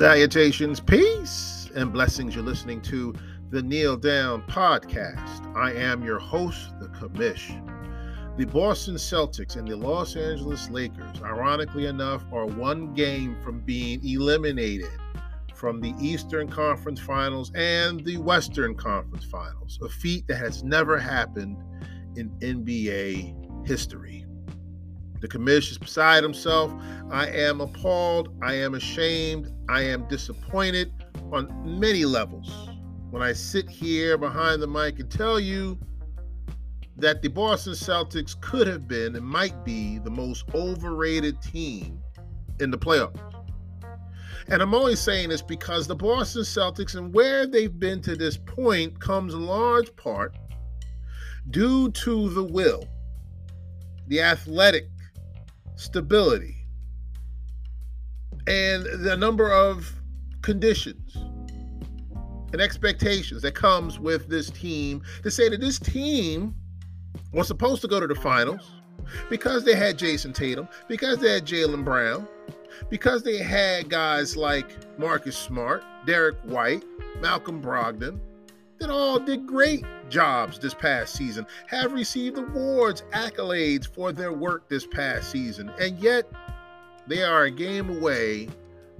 Salutations, peace, and blessings. You're listening to the Kneel Down Podcast. I am your host, the Commish. The Boston Celtics and the Los Angeles Lakers, ironically enough, are one game from being eliminated from the Eastern Conference Finals and the Western Conference Finals, a feat that has never happened in NBA history. The Commish is beside himself. I am appalled. I am ashamed. I am disappointed on many levels when I sit here behind the mic and tell you that the Boston Celtics could have been and might be the most overrated team in the playoffs. And I'm only saying this because the Boston Celtics and where they've been to this point comes in large part due to the will, the athletic stability, and the number of conditions and expectations that comes with this team to say that this team was supposed to go to the finals because they had Jayson Tatum, because they had Jaylen Brown, because they had guys like Marcus Smart, Derrick White, Malcolm Brogdon, that all did great jobs this past season, have received awards, accolades for their work this past season, and yet they are a game away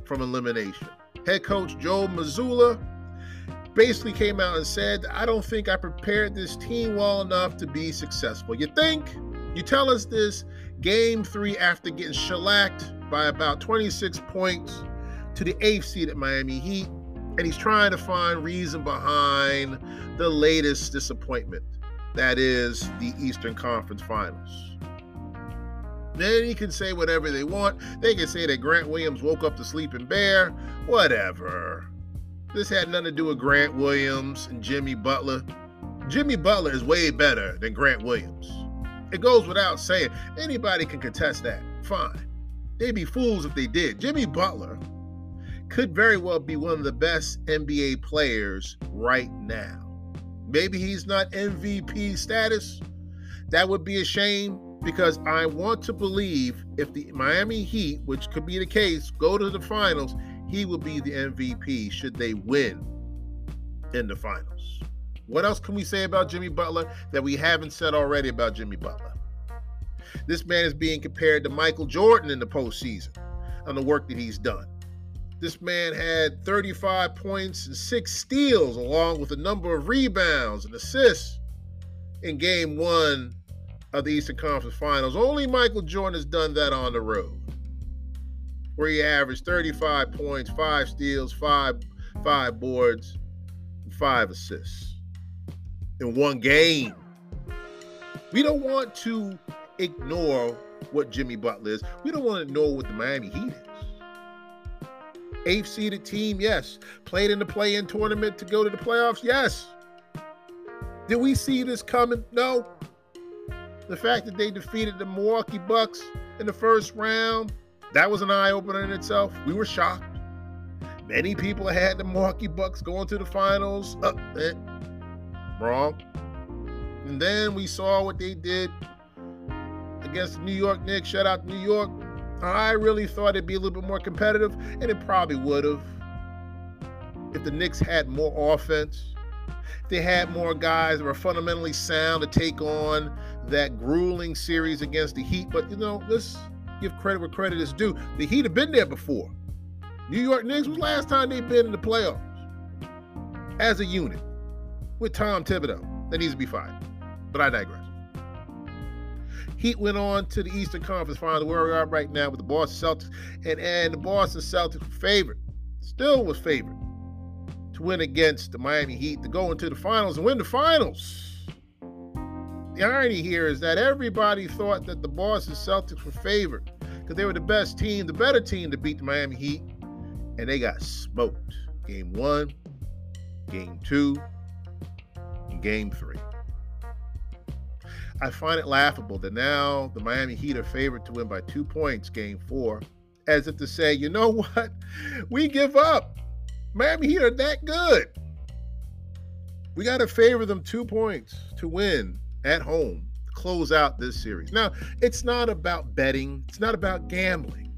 from elimination. Head coach Joe Mazzulla basically came out and said, I don't think I prepared this team well enough to be successful. You think? You tell us this game three after getting shellacked by about 26 points to the eighth seed at Miami Heat and he's trying to find reason behind the latest disappointment that is the Eastern Conference Finals. Then he can say whatever they want. They can say that Grant Williams woke up the sleeping bear, whatever. This had nothing to do with Grant Williams and Jimmy Butler. Jimmy Butler is way better than Grant Williams. It goes without saying. Anybody can contest that. Fine. They'd be fools if they did. Jimmy Butler could very well be one of the best NBA players right now. Maybe he's not MVP status. That would be a shame because I want to believe if the Miami Heat, which could be the case, go to the finals, he will be the MVP should they win in the finals. What else can we say about Jimmy Butler that we haven't said already about Jimmy Butler? This man is being compared to Michael Jordan in the postseason on the work that he's done. This man had 35 points and six steals, along with a number of rebounds and assists in game one of the Eastern Conference Finals. Only Michael Jordan has done that on the road, where he averaged 35 points, five steals, five, five boards, and five assists in one game. We don't want to ignore what Jimmy Butler is. We don't want to know what the Miami Heat is eighth seeded team? Yes. Played in the play in tournament to go to the playoffs? Yes. Did we see this coming? No. The fact that they defeated the Milwaukee Bucks in the first round, that was an eye opener in itself. We were shocked. Many people had the Milwaukee Bucks going to the finals. Uh, eh, wrong. And then we saw what they did against New York Knicks. Shout out to New York. I really thought it'd be a little bit more competitive, and it probably would have if the Knicks had more offense. If they had more guys that were fundamentally sound to take on that grueling series against the Heat. But you know, let's give credit where credit is due. The Heat have been there before. New York Knicks was last time they've been in the playoffs as a unit with Tom Thibodeau. That needs to be fired. But I digress. Heat went on to the Eastern Conference Final, where we are right now with the Boston Celtics, and and the Boston Celtics were favored, still was favored to win against the Miami Heat to go into the finals and win the finals. The irony here is that everybody thought that the Boston Celtics were favored because they were the best team, the better team to beat the Miami Heat, and they got smoked. Game one, game two, and game three. I find it laughable that now the Miami Heat are favored to win by two points game four, as if to say, you know what? We give up. Miami Heat are that good. We got to favor them two points to win at home, close out this series. Now, it's not about betting, it's not about gambling.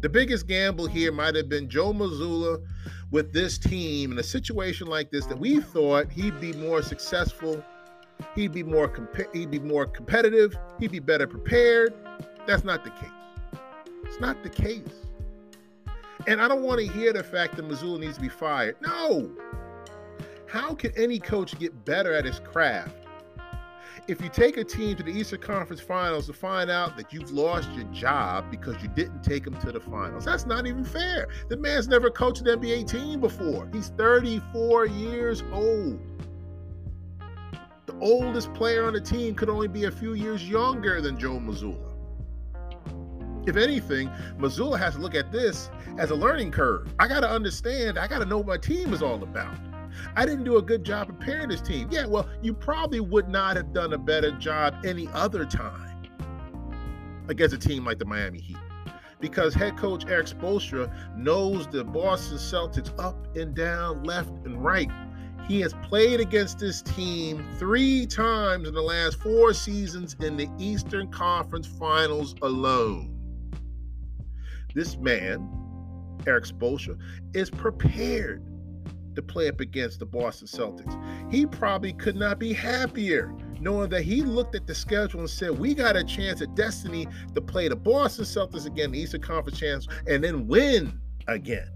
The biggest gamble here might have been Joe Mazzulla with this team in a situation like this that we thought he'd be more successful, he'd be more comp- he'd be more competitive, he'd be better prepared. That's not the case. It's not the case. And I don't want to hear the fact that Mazzulla needs to be fired. No. How can any coach get better at his craft if you take a team to the Eastern Conference Finals to find out that you've lost your job because you didn't take them to the finals, that's not even fair. The man's never coached an NBA team before. He's 34 years old. Oldest player on the team could only be a few years younger than Joe Mazzulla. If anything, Mazzulla has to look at this as a learning curve. I got to understand, I got to know what my team is all about. I didn't do a good job preparing this team. Yeah, well, you probably would not have done a better job any other time against a team like the Miami Heat. Because head coach Erik Spoelstra knows the Boston Celtics up and down, left and right. He has played against this team three times in the last four seasons in the Eastern Conference Finals alone. This man, Erik Spoelstra, is prepared to play up against the Boston Celtics. He probably could not be happier knowing that he looked at the schedule and said, We got a chance at destiny to play the Boston Celtics again, the Eastern Conference chance, and then win again.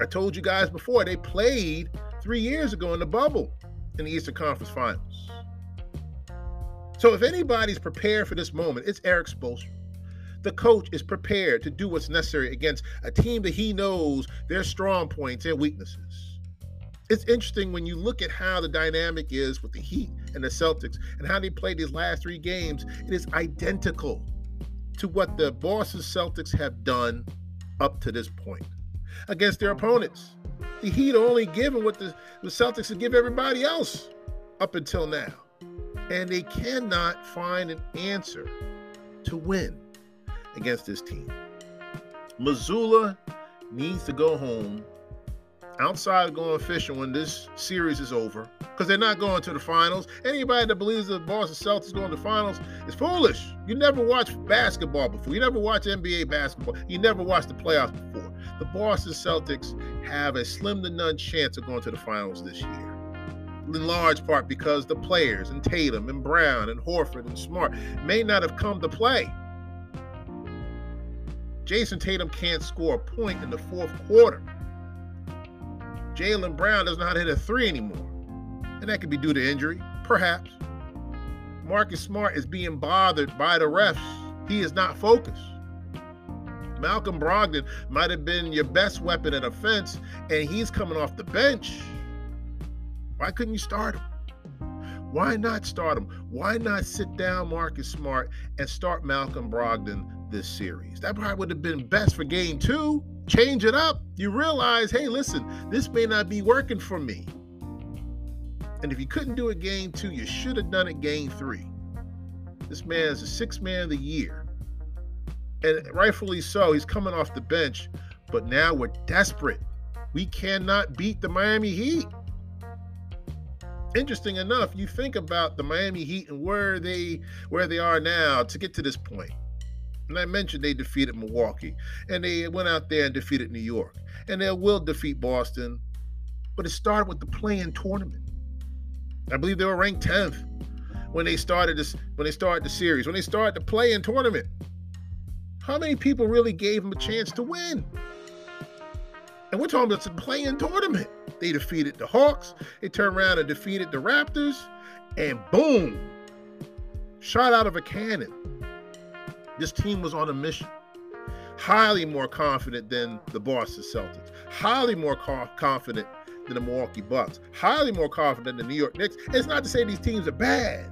I told you guys before, they played three years ago in the bubble in the Eastern Conference Finals. So if anybody's prepared for this moment, it's Erik Spoelstra the coach is prepared to do what's necessary against a team that he knows their strong points and weaknesses. It's interesting when you look at how the dynamic is with the Heat and the Celtics and how they played these last three games. It is identical to what the Boston Celtics have done up to this point against their opponents. The Heat only given what the, the Celtics would give everybody else up until now. And they cannot find an answer to win against this team. Mazzulla needs to go home outside of going fishing when this series is over because they're not going to the finals. Anybody that believes the Boston Celtics going to the finals is foolish. You never watched basketball before. You never watched NBA basketball. You never watched the playoffs before. The Boston Celtics have a slim to none chance of going to the finals this year. In large part because the players and Tatum and Brown and Horford and Smart may not have come to play. Jayson Tatum can't score a point in the fourth quarter. Jaylen Brown doesn't hit a three anymore. And that could be due to injury, perhaps. Marcus Smart is being bothered by the refs. He is not focused. Malcolm Brogdon might have been your best weapon at offense, and he's coming off the bench. Why couldn't you start him? Why not start him? Why not sit down Marcus Smart and start Malcolm Brogdon this series. That probably would have been best for game two. Change it up. You realize, hey, listen, this may not be working for me. And if you couldn't do it game two, you should have done it game three. This man is a six man of the year. And rightfully so, he's coming off the bench, but now we're desperate. We cannot beat the Miami Heat. Interesting enough, you think about the Miami Heat and where they where they are now to get to this point. And I mentioned they defeated Milwaukee, and they went out there and defeated New York, and they will defeat Boston. But it started with the play-in tournament. I believe they were ranked 10th when they started this when they started the series, when they started the play-in tournament. How many people really gave them a chance to win? And we're talking about the play-in tournament. They defeated the Hawks, they turned around and defeated the Raptors, and boom, shot out of a cannon. This team was on a mission. Highly more confident than the Boston Celtics. Highly more co- confident than the Milwaukee Bucks. Highly more confident than the New York Knicks. It's not to say these teams are bad.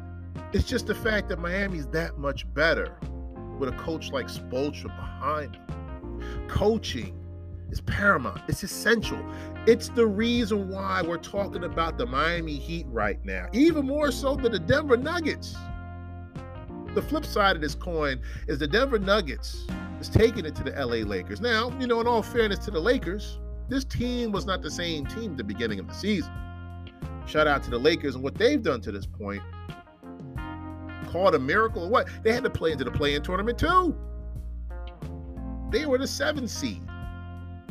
It's just the fact that Miami's that much better with a coach like Spoelstra behind them. Coaching is paramount. It's essential. It's the reason why we're talking about the Miami Heat right now, even more so than the Denver Nuggets the flip side of this coin is the Denver Nuggets is taking it to the LA Lakers. Now, you know, in all fairness to the Lakers, this team was not the same team at the beginning of the season. Shout out to the Lakers and what they've done to this point. Called a miracle or what? They had to play into the play-in tournament too. They were the seventh seed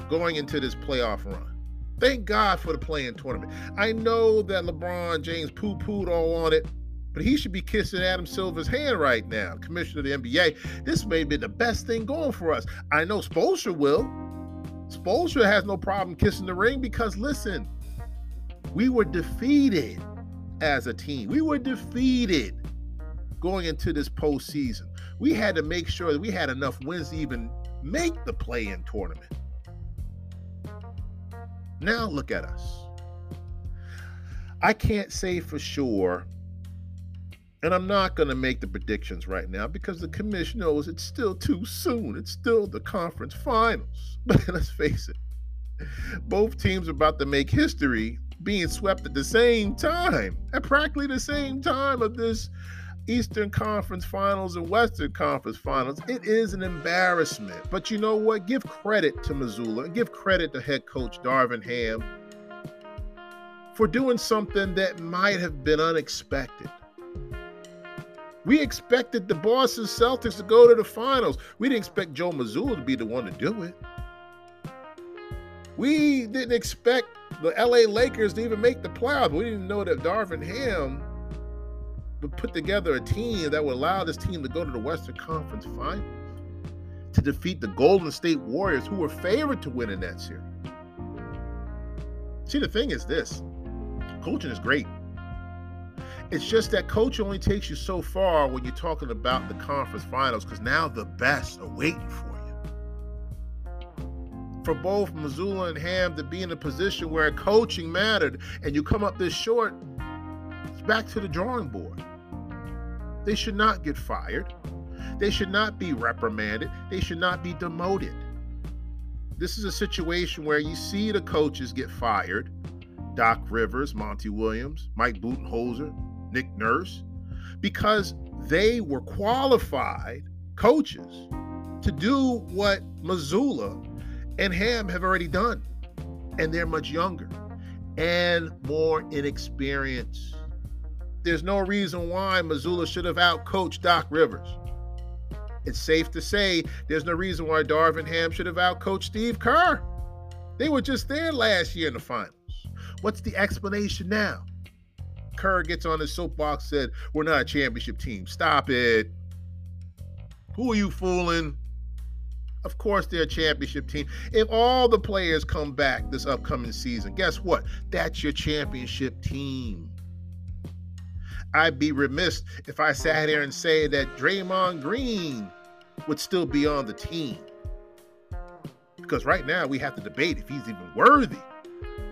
going into this playoff run. Thank God for the play-in tournament. I know that LeBron James poo-pooed all on it, but he should be kissing Adam Silver's hand right now, commissioner of the NBA. This may be the best thing going for us. I know Spoelstra will. Spoelstra has no problem kissing the ring because listen, we were defeated as a team. We were defeated going into this postseason. We had to make sure that we had enough wins to even make the play-in tournament. Now look at us. I can't say for sure, and I'm not going to make the predictions right now because the Commish knows it's still too soon. It's still the conference finals. But let's face it, both teams are about to make history being swept at the same time, at practically the same time of this Eastern Conference Finals and Western Conference Finals. It is an embarrassment. But you know what? Give credit to Mazzulla and give credit to head coach Darvin Ham for doing something that might have been unexpected. We expected the Boston Celtics to go to the finals. We didn't expect Joe Mazzulla to be the one to do it. We didn't expect the LA Lakers to even make the playoffs. We didn't know that Darvin Ham put together a team that would allow this team to go to the Western Conference Finals to defeat the Golden State Warriors, who were favored to win in that series. See, the thing is this coaching is great. It's just that coach only takes you so far when you're talking about the conference finals because now the best are waiting for you. For both Mazzulla and Ham to be in a position where coaching mattered and you come up this short, it's back to the drawing board. They should not get fired. They should not be reprimanded. They should not be demoted. This is a situation where you see the coaches get fired Doc Rivers, Monty Williams, Mike Budenholzer, Nick Nurse, because they were qualified coaches to do what Mazzulla and Ham have already done. And they're much younger and more inexperienced. There's no reason why Mazzulla should have outcoached Doc Rivers. It's safe to say there's no reason why Darvin Ham should have outcoached Steve Kerr. They were just there last year in the finals. What's the explanation now? Kerr gets on his soapbox, said, We're not a championship team. Stop it. Who are you fooling? Of course, they're a championship team. If all the players come back this upcoming season, guess what? That's your championship team. I'd be remiss if I sat here and say that Draymond Green would still be on the team. Because right now we have to debate if he's even worthy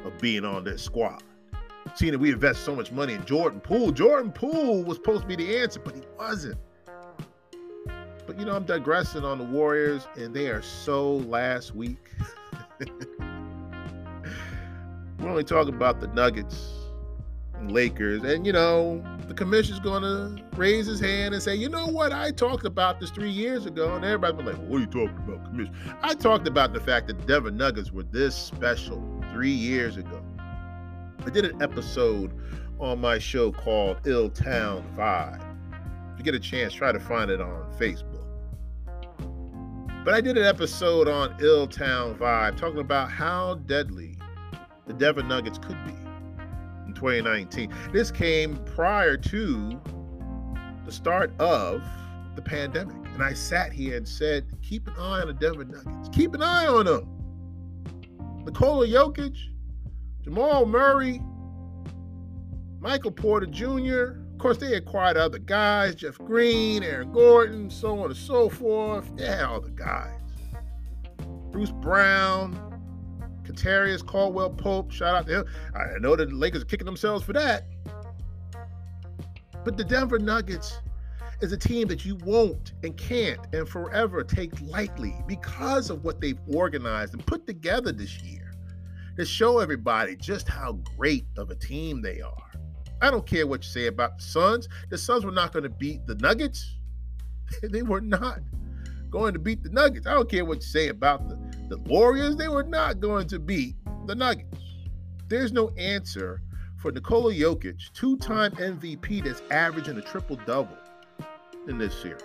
of being on this squad. Seeing that we invest so much money in Jordan Poole. Jordan Poole was supposed to be the answer, but he wasn't. But you know, I'm digressing on the Warriors, and they are so last week. We're only talking about the Nuggets and Lakers, and you know, the Commish's going to raise his hand and say, you know what, I talked about this three years ago, and everybody's like, well, what are you talking about, Commish? I talked about the fact that Denver Nuggets were this special three years ago. I did an episode on my show called Ill Town Vibe. If you get a chance, try to find it on Facebook. But I did an episode on Ill Town Vibe talking about how deadly the Denver Nuggets could be 2019. This came prior to the start of the pandemic. And I sat here and said, keep an eye on the Denver Nuggets. Keep an eye on them. Nikola Jokic, Jamal Murray, Michael Porter Jr. Of course, they acquired other guys, Jeff Green, Aaron Gordon, so on and so forth. They had all the guys. Bruce Brown, Kentavious Caldwell Pope, shout out to him. I know the Lakers are kicking themselves for that. But the Denver Nuggets is a team that you won't and can't and forever take lightly because of what they've organized and put together this year to show everybody just how great of a team they are. I don't care what you say about the Suns. The Suns were not going to beat the Nuggets. they were not going to beat the Nuggets. I don't care what you say about the, the Warriors. They were not going to beat the Nuggets. There's no answer for Nikola Jokic, two time MVP that's averaging a triple double in this series.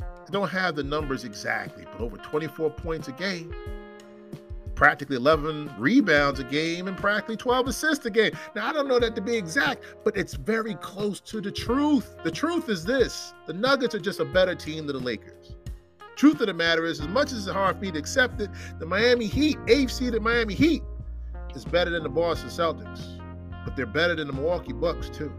I don't have the numbers exactly, but over 24 points a game, practically 11 rebounds a game, and practically 12 assists a game. Now, I don't know that to be exact, but it's very close to the truth. The truth is this the Nuggets are just a better team than the Lakers. Truth of the matter is, as much as it's hard for me to accept it, the Miami Heat, eighth seeded Miami Heat, is better than the Boston Celtics, but they're better than the Milwaukee Bucks, too.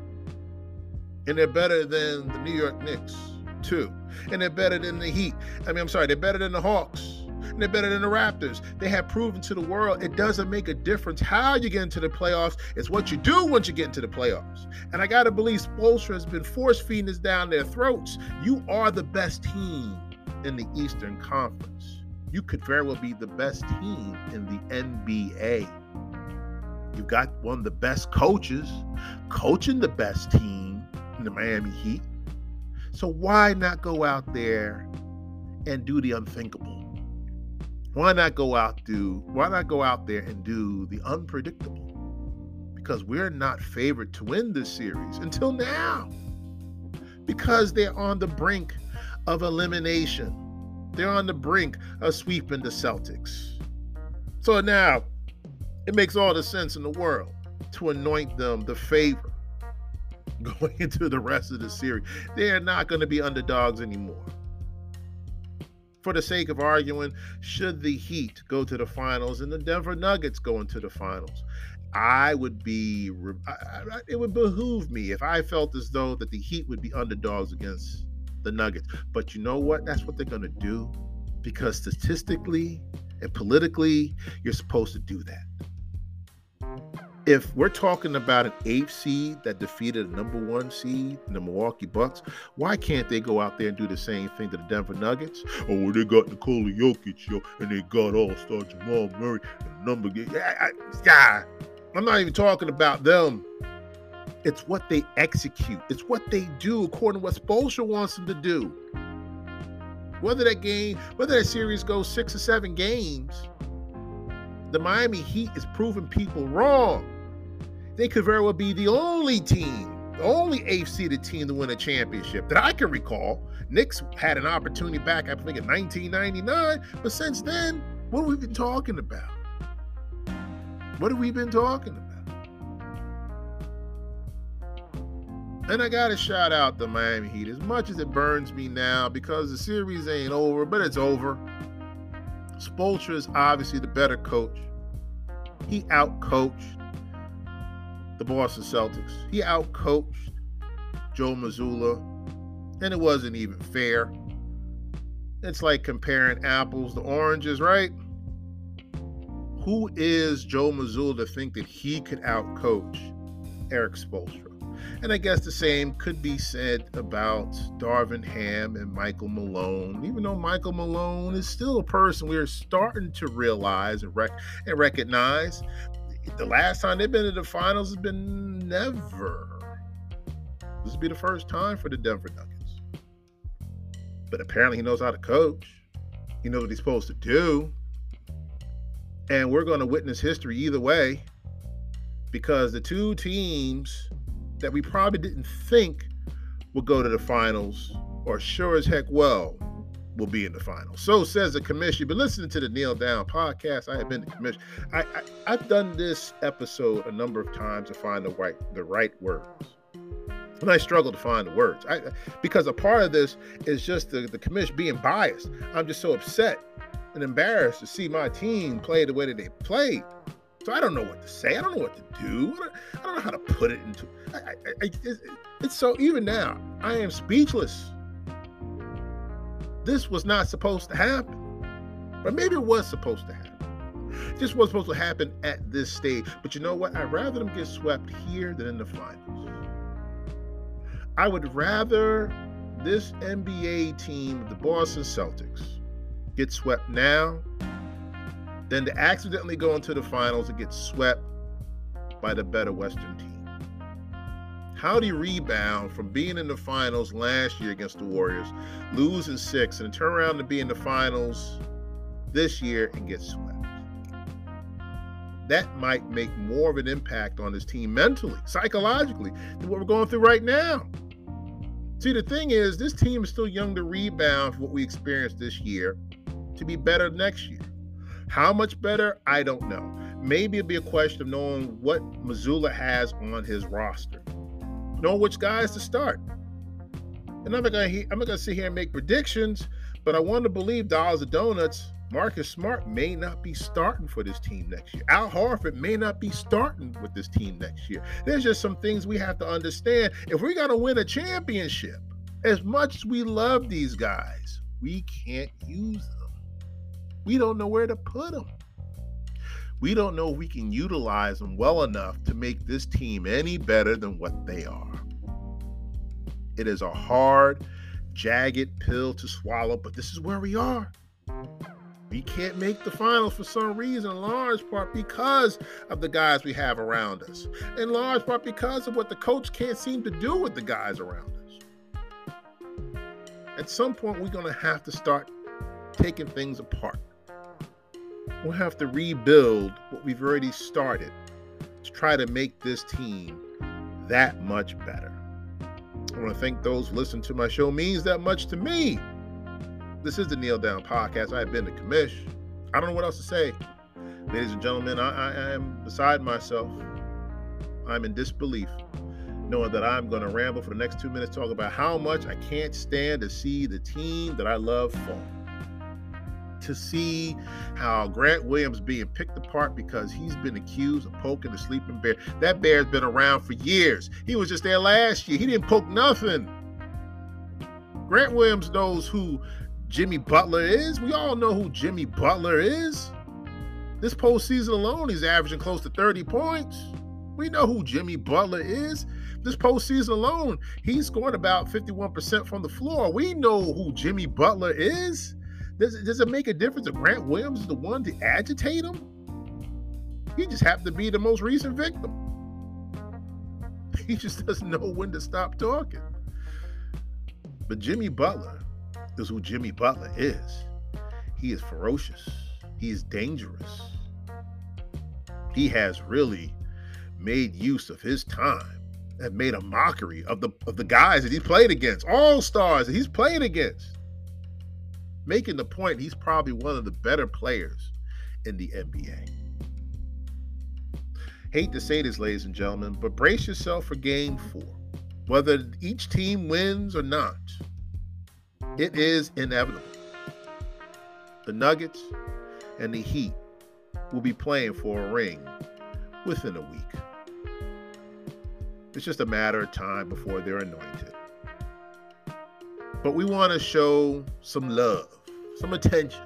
And they're better than the New York Knicks too. And they're better than the Heat. I mean, I'm sorry, they're better than the Hawks. And they're better than the Raptors. They have proven to the world it doesn't make a difference how you get into the playoffs. It's what you do once you get into the playoffs. And I got to believe Spoelstra has been force feeding this down their throats. You are the best team in the Eastern Conference. You could very well be the best team in the NBA. You've got one of the best coaches coaching the best team in the Miami Heat. So why not go out there and do the unthinkable? Why not go out do why not go out there and do the unpredictable? Because we're not favored to win this series until now. Because they're on the brink of elimination. They're on the brink of sweeping the Celtics. So now it makes all the sense in the world to anoint them the favor going into the rest of the series. They are not going to be underdogs anymore. For the sake of arguing, should the Heat go to the finals and the Denver Nuggets go into the finals? I would be, it would behoove me if I felt as though that the Heat would be underdogs against the Nuggets. But you know what? That's what they're going to do because statistically and politically, you're supposed to do that if we're talking about an eighth seed that defeated a number one seed in the Milwaukee Bucks, why can't they go out there and do the same thing to the Denver Nuggets? Oh, well, they got Nikola Jokic, yo, and they got All-Star Jamal Murray and number. Yeah, I, I'm not even talking about them. It's what they execute. It's what they do according to what Spoelstra wants them to do. Whether that game, whether that series goes six or seven games, the Miami Heat is proving people wrong they could very well be the only team, the only eighth seeded team to win a championship that I can recall. Knicks had an opportunity back, I think, in 1999, but since then, what have we been talking about? What have we been talking about? And I got to shout out the Miami Heat as much as it burns me now because the series ain't over, but it's over. Spoelstra is obviously the better coach. He outcoached the Boston Celtics. He outcoached Joe Mazzulla, and it wasn't even fair. It's like comparing apples to oranges, right? Who is Joe Mazzulla to think that he could outcoach Erik Spoelstra? And I guess the same could be said about Darvin Ham and Michael Malone, even though Michael Malone is still a person we're starting to realize and, rec- and recognize the last time they've been to the finals has been never. This will be the first time for the Denver Nuggets. But apparently he knows how to coach. He knows what he's supposed to do. And we're going to witness history either way because the two teams that we probably didn't think would go to the finals or sure as heck well will be in the final. So says the Commish. But listening to the Kneel Down podcast, I have been the Commish. I, I have done this episode a number of times to find the right the right words. And I struggle to find the words. I because a part of this is just the, the Commish being biased. I'm just so upset and embarrassed to see my team play the way that they played. So I don't know what to say. I don't know what to do. I don't, know how to put it into. I, I, it's, it's so even now I am speechless this was not supposed to happen. But maybe it was supposed to happen. This was supposed to happen at this stage. But you know what? I'd rather them get swept here than in the finals. I would rather this NBA team, the Boston Celtics, get swept now than to accidentally go into the finals and get swept by the better Western team. How do you rebound from being in the finals last year against the Warriors, losing six, and turn around to be in the finals this year and get swept? That might make more of an impact on this team mentally, psychologically, than what we're going through right now. See, the thing is, this team is still young to rebound from what we experienced this year to be better next year. How much better? I don't know. Maybe it'll be a question of knowing what Mazzulla has on his roster, know which guys to start. And I'm not gonna I'm not gonna sit here and make predictions, but I want to believe dollars of donuts. Marcus Smart may not be starting for this team next year. Al Horford may not be starting with this team next year. There's just some things we have to understand. If we're gonna win a championship, as much as we love these guys, we can't use them. We don't know where to put them. We don't know if we can utilize them well enough to make this team any better than what they are. It is a hard, jagged pill to swallow, but this is where we are. We can't make the finals for some reason, in large part because of the guys we have around us, in large part because of what the coach can't seem to do with the guys around us. At some point, we're going to have to start taking things apart. We'll have to rebuild what we've already started to try to make this team that much better. I want to thank those who listen to my show means that much to me. This is the Kneel Down Podcast. I have been the commish. I don't know what else to say. Ladies and gentlemen, I, I am beside myself. I'm in disbelief, knowing that I'm going to ramble for the next two minutes, talk about how much I can't stand to see the team that I love fall to see how Grant Williams being picked apart because he's been accused of poking the sleeping bear. That bear's been around for years. He was just there last year. He didn't poke nothing. Grant Williams knows who Jimmy Butler is. We all know who Jimmy Butler is. This postseason alone, he's averaging close to 30 points. We know who Jimmy Butler is. This postseason alone, he's scoring about 51% from the floor. We know who Jimmy Butler is. Does it, does it make a difference if Grant Williams is the one to agitate him? He just happened to be the most recent victim. He just doesn't know when to stop talking. But Jimmy Butler is who Jimmy Butler is. He is ferocious. He is dangerous. He has really made use of his time and made a mockery of the of the guys that he played against, all stars that he's played against making the point he's probably one of the better players in the NBA. Hate to say this, ladies and gentlemen, but brace yourself for game four. Whether each team wins or not, it is inevitable. The Nuggets and the Heat will be playing for a ring within a week. It's just a matter of time before they're anointed. But we want to show some love some attention,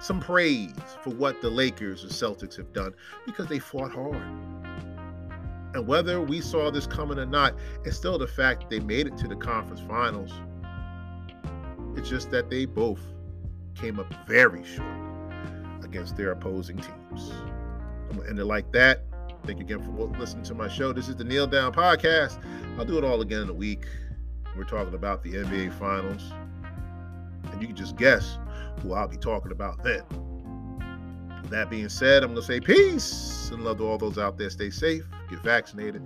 some praise for what the Lakers and Celtics have done because they fought hard. And whether we saw this coming or not, it's still the fact they made it to the conference finals. It's just that they both came up very short against their opposing teams. I'm gonna end it like that. Thank you again for listening to my show. This is the Kneel Down Podcast. I'll do it all again in a week. We're talking about the NBA Finals. And you can just guess who I'll be talking about then. With that being said, I'm going to say peace and love to all those out there. Stay safe, get vaccinated,